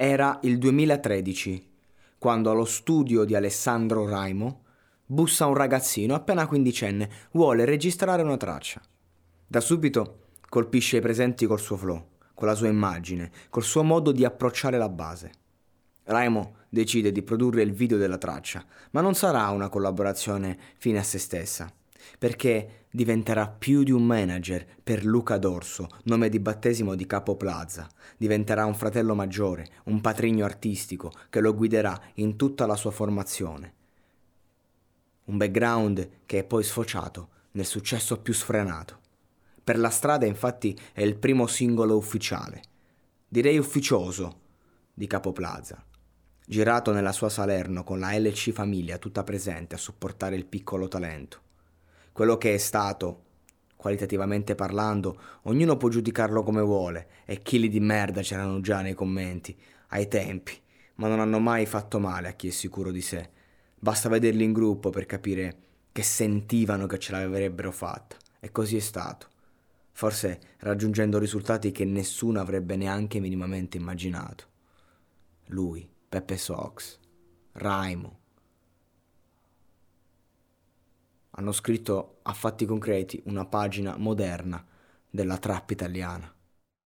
Era il 2013, quando allo studio di Alessandro Raimo bussa un ragazzino appena quindicenne, vuole registrare una traccia. Da subito colpisce i presenti col suo flow, con la sua immagine, col suo modo di approcciare la base. Raimo decide di produrre il video della traccia, ma non sarà una collaborazione fine a se stessa perché diventerà più di un manager per Luca Dorso, nome di battesimo di Capo Plaza. Diventerà un fratello maggiore, un patrigno artistico che lo guiderà in tutta la sua formazione. Un background che è poi sfociato nel successo più sfrenato. Per la strada infatti è il primo singolo ufficiale, direi ufficioso, di Capo Plaza girato nella sua Salerno con la LC famiglia tutta presente a supportare il piccolo talento quello che è stato, qualitativamente parlando, ognuno può giudicarlo come vuole, e chili di merda c'erano già nei commenti, ai tempi, ma non hanno mai fatto male a chi è sicuro di sé. Basta vederli in gruppo per capire che sentivano che ce l'avrebbero fatta, e così è stato. Forse raggiungendo risultati che nessuno avrebbe neanche minimamente immaginato. Lui, Peppe Sox, Raimo, hanno scritto a fatti concreti una pagina moderna della trap italiana.